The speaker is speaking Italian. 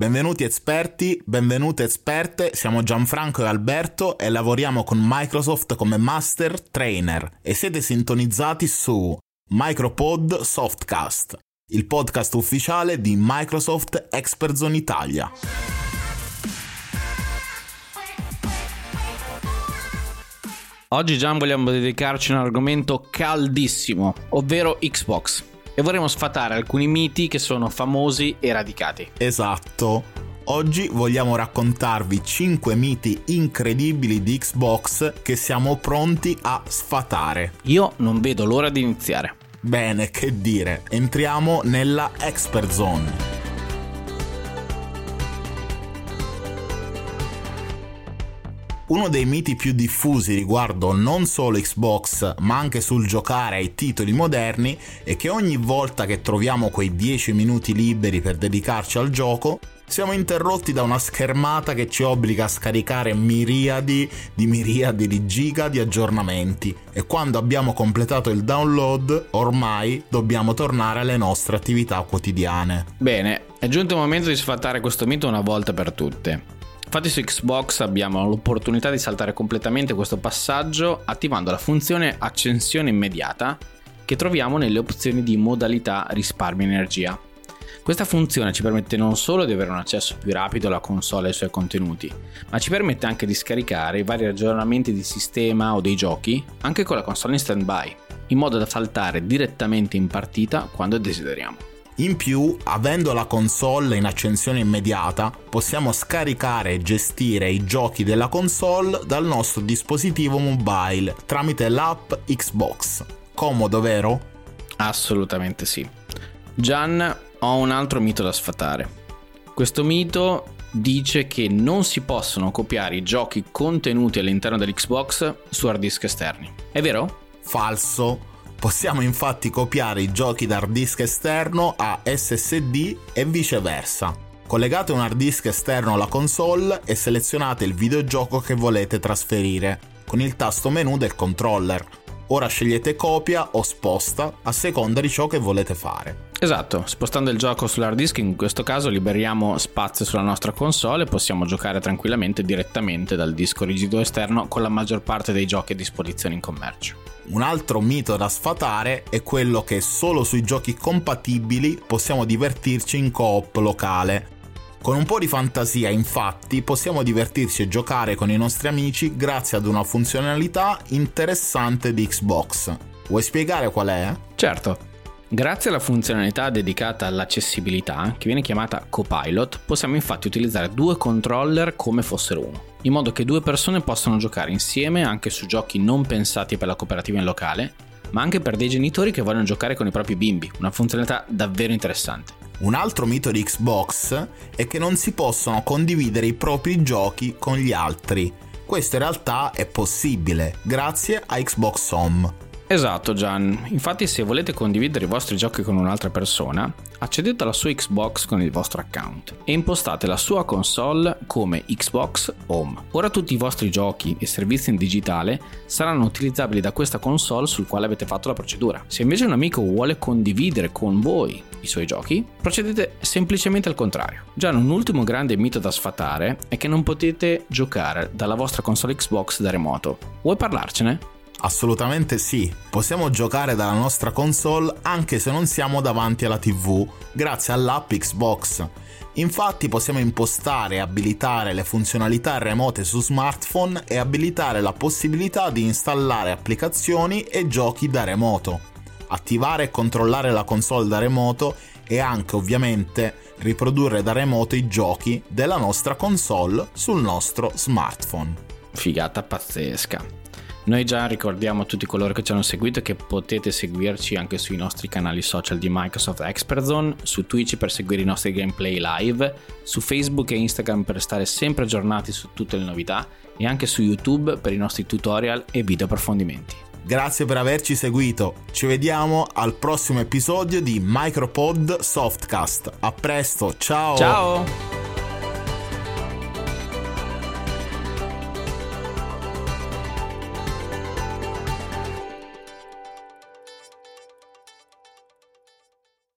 Benvenuti esperti, benvenute esperte, siamo Gianfranco e Alberto e lavoriamo con Microsoft come Master Trainer e siete sintonizzati su Micropod Softcast, il podcast ufficiale di Microsoft Expert Zone Italia. Oggi Gian vogliamo dedicarci a un argomento caldissimo, ovvero Xbox. E vorremmo sfatare alcuni miti che sono famosi e radicati. Esatto. Oggi vogliamo raccontarvi 5 miti incredibili di Xbox che siamo pronti a sfatare. Io non vedo l'ora di iniziare. Bene, che dire, entriamo nella Expert Zone. Uno dei miti più diffusi riguardo non solo Xbox, ma anche sul giocare ai titoli moderni è che ogni volta che troviamo quei 10 minuti liberi per dedicarci al gioco, siamo interrotti da una schermata che ci obbliga a scaricare miriadi di miriadi di giga di aggiornamenti e quando abbiamo completato il download ormai dobbiamo tornare alle nostre attività quotidiane. Bene, è giunto il momento di sfatare questo mito una volta per tutte. Infatti su Xbox abbiamo l'opportunità di saltare completamente questo passaggio attivando la funzione accensione immediata che troviamo nelle opzioni di modalità risparmio energia. Questa funzione ci permette non solo di avere un accesso più rapido alla console e ai suoi contenuti, ma ci permette anche di scaricare i vari aggiornamenti di sistema o dei giochi anche con la console in stand-by, in modo da saltare direttamente in partita quando desideriamo. In più, avendo la console in accensione immediata, possiamo scaricare e gestire i giochi della console dal nostro dispositivo mobile tramite l'app Xbox. Comodo, vero? Assolutamente sì. Gian, ho un altro mito da sfatare. Questo mito dice che non si possono copiare i giochi contenuti all'interno dell'Xbox su hard disk esterni. È vero? Falso. Possiamo infatti copiare i giochi da hard disk esterno a SSD e viceversa. Collegate un hard disk esterno alla console e selezionate il videogioco che volete trasferire con il tasto menu del controller. Ora scegliete copia o sposta a seconda di ciò che volete fare. Esatto, spostando il gioco sull'hard disk in questo caso liberiamo spazio sulla nostra console e possiamo giocare tranquillamente direttamente dal disco rigido esterno con la maggior parte dei giochi a disposizione in commercio. Un altro mito da sfatare è quello che solo sui giochi compatibili possiamo divertirci in coop locale. Con un po' di fantasia, infatti, possiamo divertirci e giocare con i nostri amici grazie ad una funzionalità interessante di Xbox. Vuoi spiegare qual è? Certo. Grazie alla funzionalità dedicata all'accessibilità, che viene chiamata Copilot, possiamo infatti utilizzare due controller come fossero uno, in modo che due persone possano giocare insieme anche su giochi non pensati per la cooperativa in locale, ma anche per dei genitori che vogliono giocare con i propri bimbi, una funzionalità davvero interessante. Un altro mito di Xbox è che non si possono condividere i propri giochi con gli altri. Questo in realtà è possibile grazie a Xbox Home. Esatto Gian, infatti se volete condividere i vostri giochi con un'altra persona, accedete alla sua Xbox con il vostro account e impostate la sua console come Xbox Home. Ora tutti i vostri giochi e servizi in digitale saranno utilizzabili da questa console sul quale avete fatto la procedura. Se invece un amico vuole condividere con voi i suoi giochi, procedete semplicemente al contrario. Già un ultimo grande mito da sfatare è che non potete giocare dalla vostra console Xbox da remoto. Vuoi parlarcene? Assolutamente sì, possiamo giocare dalla nostra console anche se non siamo davanti alla TV, grazie all'app Xbox. Infatti possiamo impostare e abilitare le funzionalità remote su smartphone e abilitare la possibilità di installare applicazioni e giochi da remoto, attivare e controllare la console da remoto e anche ovviamente riprodurre da remoto i giochi della nostra console sul nostro smartphone. Figata pazzesca. Noi già ricordiamo a tutti coloro che ci hanno seguito che potete seguirci anche sui nostri canali social di Microsoft Expert Zone, su Twitch per seguire i nostri gameplay live, su Facebook e Instagram per stare sempre aggiornati su tutte le novità e anche su YouTube per i nostri tutorial e video approfondimenti. Grazie per averci seguito. Ci vediamo al prossimo episodio di Micropod Softcast. A presto, ciao! Ciao!